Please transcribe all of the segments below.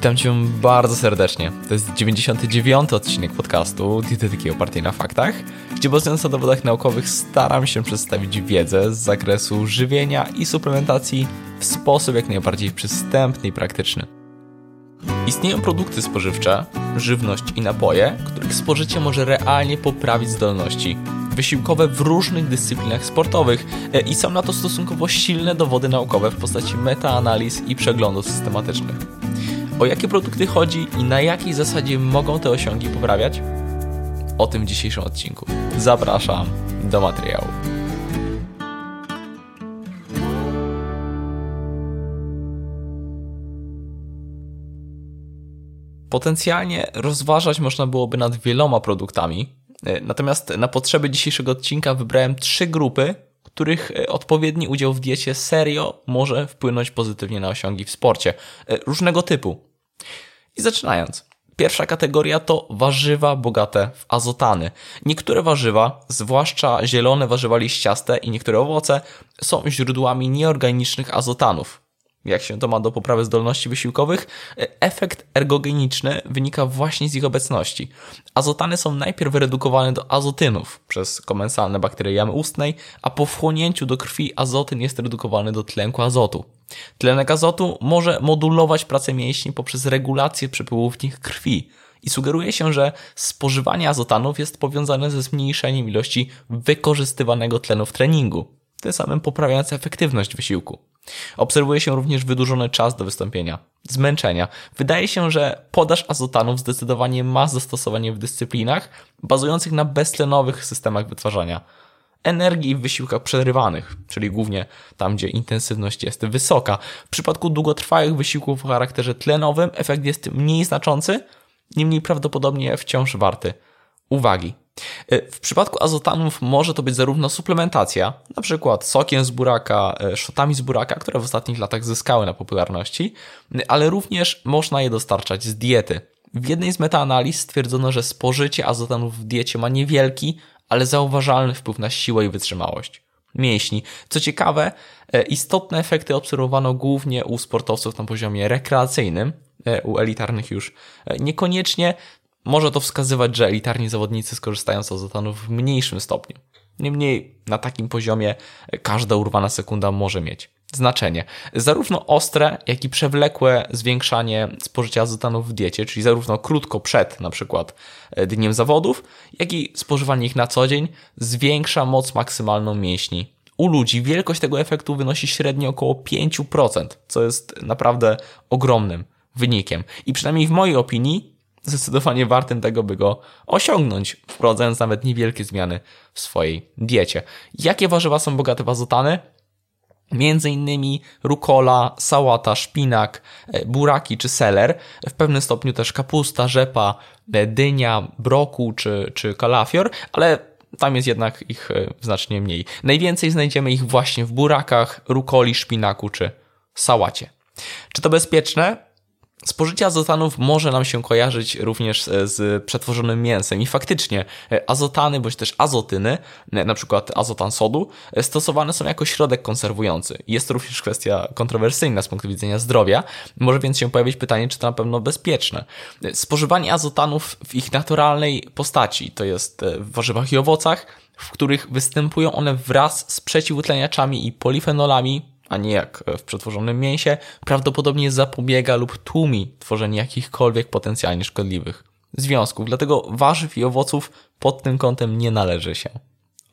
Witam Cię bardzo serdecznie. To jest 99. odcinek podcastu Dietetyki opartej na faktach, gdzie bazując na dowodach naukowych staram się przedstawić wiedzę z zakresu żywienia i suplementacji w sposób jak najbardziej przystępny i praktyczny. Istnieją produkty spożywcze, żywność i napoje, których spożycie może realnie poprawić zdolności wysiłkowe w różnych dyscyplinach sportowych e, i są na to stosunkowo silne dowody naukowe w postaci metaanaliz i przeglądów systematycznych. O jakie produkty chodzi i na jakiej zasadzie mogą te osiągi poprawiać? O tym w dzisiejszym odcinku. Zapraszam do materiału. Potencjalnie rozważać można byłoby nad wieloma produktami, e, natomiast na potrzeby dzisiejszego odcinka wybrałem trzy grupy, których e, odpowiedni udział w diecie serio może wpłynąć pozytywnie na osiągi w sporcie e, różnego typu. I zaczynając. Pierwsza kategoria to warzywa bogate w azotany. Niektóre warzywa, zwłaszcza zielone warzywa liściaste i niektóre owoce, są źródłami nieorganicznych azotanów. Jak się to ma do poprawy zdolności wysiłkowych? Efekt ergogeniczny wynika właśnie z ich obecności. Azotany są najpierw redukowane do azotynów przez komensalne bakterie jamy ustnej, a po wchłonięciu do krwi azotyn jest redukowany do tlenku azotu. Tlenek azotu może modulować pracę mięśni poprzez regulację przepływu w nich krwi i sugeruje się, że spożywanie azotanów jest powiązane ze zmniejszeniem ilości wykorzystywanego tlenu w treningu, tym samym poprawiając efektywność wysiłku. Obserwuje się również wydłużony czas do wystąpienia, zmęczenia. Wydaje się, że podaż azotanów zdecydowanie ma zastosowanie w dyscyplinach bazujących na beztlenowych systemach wytwarzania energii w wysiłkach przerywanych, czyli głównie tam, gdzie intensywność jest wysoka. W przypadku długotrwałych wysiłków o charakterze tlenowym efekt jest mniej znaczący, niemniej prawdopodobnie wciąż warty uwagi. E, w przypadku azotanów może to być zarówno suplementacja, na przykład sokiem z buraka, e, szotami z buraka, które w ostatnich latach zyskały na popularności, ale również można je dostarczać z diety. W jednej z metaanaliz stwierdzono, że spożycie azotanów w diecie ma niewielki, ale zauważalny wpływ na siłę i wytrzymałość mięśni. Co ciekawe, e, istotne efekty obserwowano głównie u sportowców na poziomie rekreacyjnym, u elitarnych już niekoniecznie, może to wskazywać, że elitarni zawodnicy skorzystają z azotanów w mniejszym stopniu. Niemniej na takim poziomie każda urwana sekunda może mieć znaczenie. Zarówno ostre, jak i przewlekłe zwiększanie spożycia azotanów w diecie, czyli zarówno krótko przed na przykład e, dniem zawodów, jak i spożywanie ich na co dzień zwiększa moc maksymalną mięśni. U ludzi wielkość tego efektu wynosi średnio około 5%, co jest naprawdę ogromnym wynikiem. I przynajmniej w mojej opinii zdecydowanie wartym tego, by go osiągnąć, wprowadzając nawet niewielkie zmiany w swojej diecie. Jakie warzywa są bogate w azotany? Między innymi rukola, sałata, szpinak, e, buraki czy seler, w pewnym stopniu też kapusta, rzepa, e, dynia, broku czy, czy kalafior, ale tam jest jednak ich e, znacznie mniej. Najwięcej znajdziemy ich właśnie w burakach, rukoli, szpinaku czy sałacie. Czy to bezpieczne? Spożycie azotanów może nam się kojarzyć również z przetworzonym mięsem i faktycznie e, azotany bądź też azotyny, e, na przykład azotan sodu, e, stosowane są jako środek konserwujący. Jest to również kwestia kontrowersyjna z punktu widzenia zdrowia. Może więc się pojawić pytanie, czy to na pewno bezpieczne. Spożywanie azotanów w ich naturalnej postaci, to jest w warzywach i owocach, w których występują one wraz z przeciwutleniaczami i polifenolami, a nie jak w przetworzonym mięsie, prawdopodobnie zapobiega lub tłumi tworzenie jakichkolwiek potencjalnie szkodliwych związków. Dlatego warzyw i owoców pod tym kątem nie należy się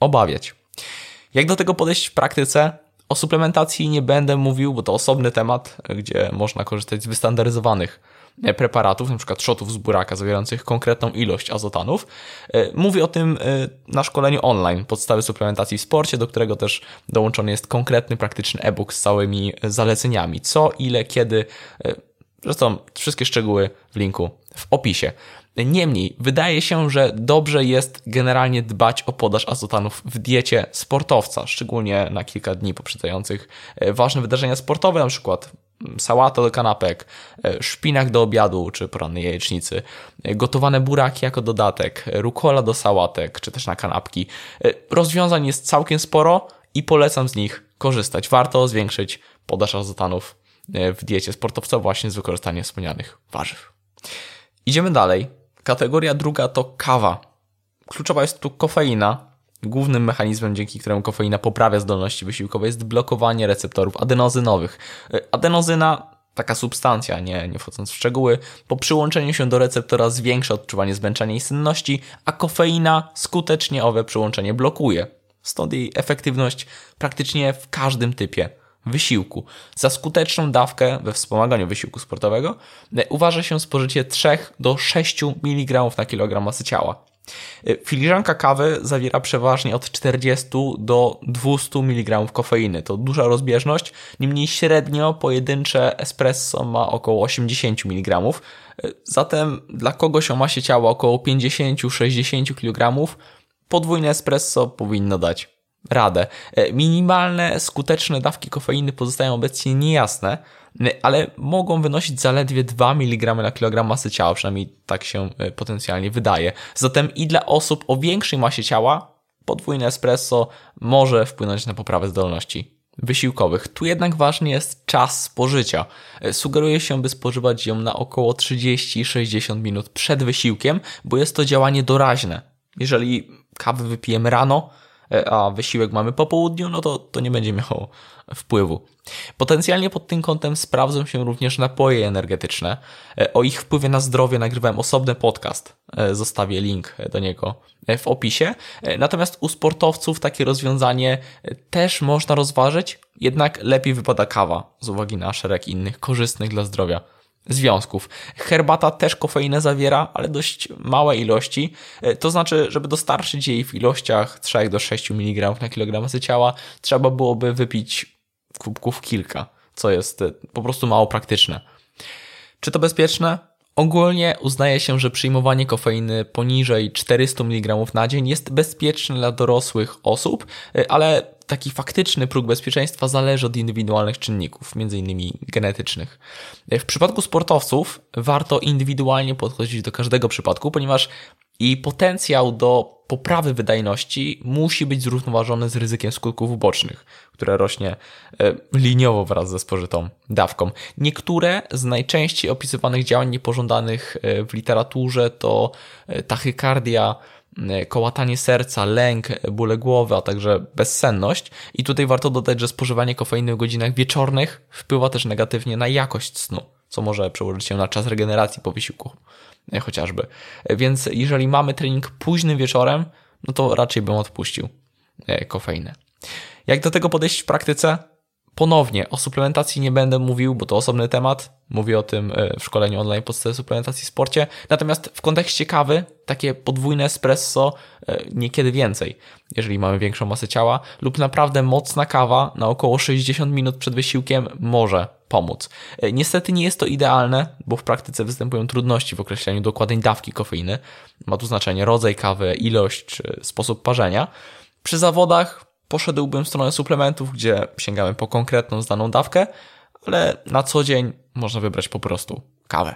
obawiać. Jak do tego podejść w praktyce? O suplementacji nie będę mówił, bo to osobny temat, gdzie można korzystać z wystandaryzowanych E, preparatów, np. shotów z buraka zawierających konkretną ilość azotanów. E, mówię o tym e, na szkoleniu online podstawy suplementacji w sporcie, do którego też dołączony jest konkretny, praktyczny e-book z całymi zaleceniami. Co, ile, kiedy. Zresztą wszystkie szczegóły w linku w opisie. Niemniej, wydaje się, że dobrze jest generalnie dbać o podaż azotanów w diecie sportowca, szczególnie na kilka dni poprzedzających ważne wydarzenia sportowe, na przykład sałata do kanapek, e, szpinak do obiadu czy porannej jajecznicy, e, gotowane buraki jako dodatek, rukola do sałatek czy też na kanapki. E, rozwiązań jest całkiem sporo i polecam z nich korzystać. Warto zwiększyć podaż azotanów w diecie sportowca właśnie z wykorzystaniem wspomnianych warzyw. Idziemy dalej. Kategoria druga to kawa. Kluczowa jest tu kofeina. Głównym mechanizmem, dzięki któremu kofeina poprawia zdolności wysiłkowe, jest blokowanie receptorów adenozynowych. Adenozyna taka substancja, nie, nie wchodząc w szczegóły, po przyłączeniu się do receptora zwiększa odczuwanie zmęczenia i senności, a kofeina skutecznie owe przyłączenie blokuje. Stąd jej efektywność praktycznie w każdym typie wysiłku. Za skuteczną dawkę we wspomaganiu wysiłku sportowego e, uważa się spożycie 3 do 6 mg na kilogram masy ciała. E, filiżanka kawy zawiera przeważnie od 40 do 200 mg kofeiny. To duża rozbieżność, niemniej średnio pojedyncze espresso ma około 80 mg. E, zatem dla kogoś o masie ciała około 50-60 kg podwójne espresso powinno dać radę. E, minimalne, skuteczne dawki kofeiny pozostają obecnie niejasne, ale mogą wynosić zaledwie 2 mg na kilogram masy ciała, przynajmniej tak się e, potencjalnie wydaje. Zatem i dla osób o większej masie ciała podwójne espresso może wpłynąć na poprawę zdolności wysiłkowych. Tu jednak ważny jest czas spożycia. E, sugeruje się, by spożywać ją na około 30-60 minut przed wysiłkiem, bo jest to działanie doraźne. Jeżeli kawę wypijemy rano, a wysiłek mamy po południu, no to, to nie będzie miało wpływu. Potencjalnie pod tym kątem sprawdzą się również napoje energetyczne. E, o ich wpływie na zdrowie nagrywałem osobny podcast. E, zostawię link do niego w opisie. Natomiast u sportowców takie rozwiązanie też można rozważyć, jednak lepiej wypada kawa z uwagi na szereg innych korzystnych dla zdrowia związków. Herbata też kofeinę zawiera, ale dość małe ilości. E, to znaczy, żeby dostarczyć jej w ilościach 3 do 6 mg na kilogram masy ciała, trzeba byłoby wypić kubków kilka, co jest e, po prostu mało praktyczne. Czy to bezpieczne? Ogólnie uznaje się, że przyjmowanie kofeiny poniżej 400 mg na dzień jest bezpieczne dla dorosłych osób, e, ale taki faktyczny próg bezpieczeństwa zależy od indywidualnych czynników, m.in. genetycznych. W przypadku sportowców warto indywidualnie podchodzić do każdego przypadku, ponieważ i potencjał do poprawy wydajności musi być zrównoważony z ryzykiem skutków ubocznych, które rośnie e, liniowo wraz ze spożytą dawką. Niektóre z najczęściej opisywanych działań niepożądanych e, w literaturze to e, tachykardia, kołatanie serca, lęk, bóle głowy, a także bezsenność. I tutaj warto dodać, że spożywanie kofeiny w godzinach wieczornych wpływa też negatywnie na jakość snu, co może przełożyć się na czas regeneracji po wysiłku e, chociażby. E, więc jeżeli mamy trening późnym wieczorem, no to raczej bym odpuścił kofeinę. Jak do tego podejść w praktyce? Ponownie, o suplementacji nie będę mówił, bo to osobny temat. Mówię o tym e, w szkoleniu online podstawy suplementacji w sporcie. Natomiast w kontekście kawy, takie podwójne espresso, e, niekiedy więcej, jeżeli mamy większą masę ciała, lub naprawdę mocna kawa na około 60 minut przed wysiłkiem może pomóc. E, niestety nie jest to idealne, bo w praktyce występują trudności w określeniu dokładnej dawki kofeiny. Ma tu znaczenie rodzaj kawy, ilość sposób parzenia. Przy zawodach poszedłbym w stronę suplementów, gdzie sięgamy po konkretną zdaną dawkę, ale na co dzień można wybrać po prostu kawę.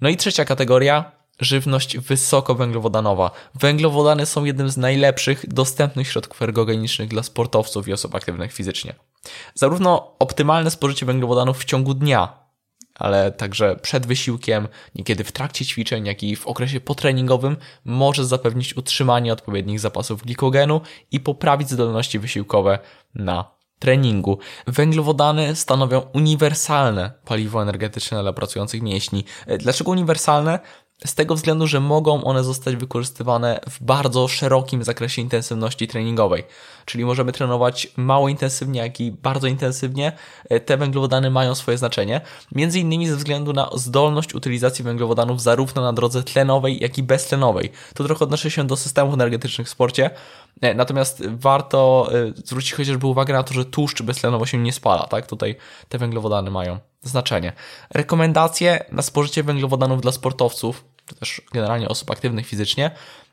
No i trzecia kategoria, żywność wysokowęglowodanowa. Węglowodany są jednym z najlepszych dostępnych środków ergogenicznych dla sportowców i osób aktywnych fizycznie. Zarówno optymalne spożycie węglowodanów w ciągu dnia ale także przed wysiłkiem, niekiedy w trakcie ćwiczeń, jak i w okresie potreningowym może zapewnić utrzymanie odpowiednich zapasów glikogenu i poprawić zdolności wysiłkowe na treningu. Węglowodany stanowią uniwersalne paliwo energetyczne dla pracujących mięśni. Dlaczego uniwersalne? Z tego względu, że mogą one zostać wykorzystywane w bardzo szerokim zakresie intensywności treningowej. Czyli możemy trenować mało intensywnie, jak i bardzo intensywnie. E, te węglowodany mają swoje znaczenie, między innymi ze względu na zdolność utylizacji węglowodanów zarówno na drodze tlenowej, jak i beztlenowej. To trochę odnosi się do systemów energetycznych w sporcie, e, natomiast warto e, zwrócić chociażby uwagę na to, że tłuszcz beztlenowo się nie spala, tak? Tutaj te węglowodany mają znaczenie. Rekomendacje na spożycie węglowodanów dla sportowców czy też generalnie osób aktywnych fizycznie,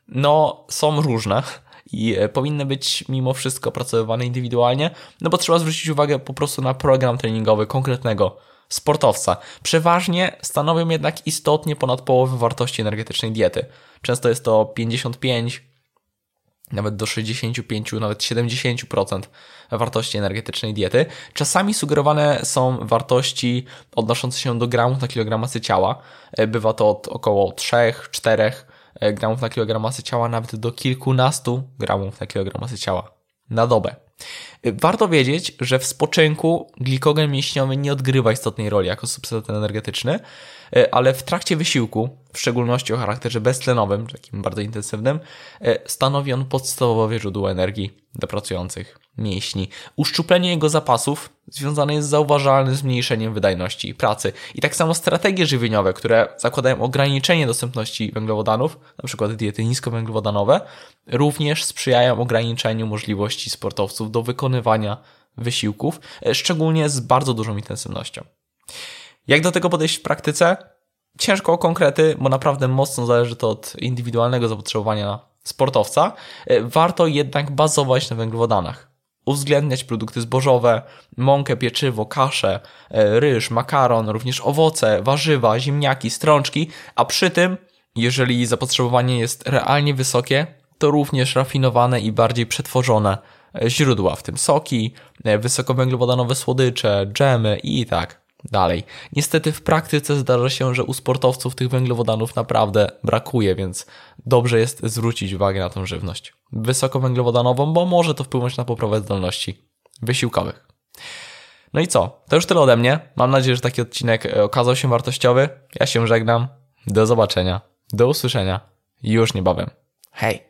no są różne i e, powinny być mimo wszystko opracowywane indywidualnie, no bo trzeba zwrócić uwagę po prostu na program treningowy konkretnego sportowca. Przeważnie stanowią jednak istotnie ponad połowę wartości energetycznej diety. Często jest to 55 nawet do 65, nawet 70% wartości energetycznej diety. Czasami sugerowane są wartości odnoszące się do gramów na kilogram masy ciała. Bywa to od około 3-4 gramów na kilogram masy ciała, nawet do kilkunastu gramów na kilogram masy ciała na dobę. Warto wiedzieć, że w spoczynku glikogen mięśniowy nie odgrywa istotnej roli jako substytut energetyczny, e, ale w trakcie wysiłku, w szczególności o charakterze beztlenowym, takim bardzo intensywnym, e, stanowi on podstawowe źródło energii dla pracujących mięśni. Uszczuplenie jego zapasów związane jest z zauważalnym zmniejszeniem wydajności pracy. I tak samo strategie żywieniowe, które zakładają ograniczenie dostępności węglowodanów, np. diety niskowęglowodanowe, również sprzyjają ograniczeniu możliwości sportowców do wykonywania wysiłków, e, szczególnie z bardzo dużą intensywnością. Jak do tego podejść w praktyce? Ciężko o konkrety, bo naprawdę mocno zależy to od indywidualnego zapotrzebowania sportowca. E, warto jednak bazować na węglowodanach uwzględniać produkty zbożowe, mąkę, pieczywo, kaszę, e, ryż, makaron, również owoce, warzywa, ziemniaki, strączki, a przy tym, jeżeli zapotrzebowanie jest realnie wysokie, to również rafinowane i bardziej przetworzone e, źródła, w tym soki, wysokowęglowodanowe słodycze, dżemy i tak dalej. Niestety w praktyce zdarza się, że u sportowców tych węglowodanów naprawdę brakuje, więc dobrze jest zwrócić uwagę na tą żywność wysokowęglowodanową, bo może to wpłynąć na poprawę zdolności wysiłkowych. No i co? To już tyle ode mnie. Mam nadzieję, że taki odcinek okazał się wartościowy. Ja się żegnam. Do zobaczenia. Do usłyszenia. Już niebawem. Hej!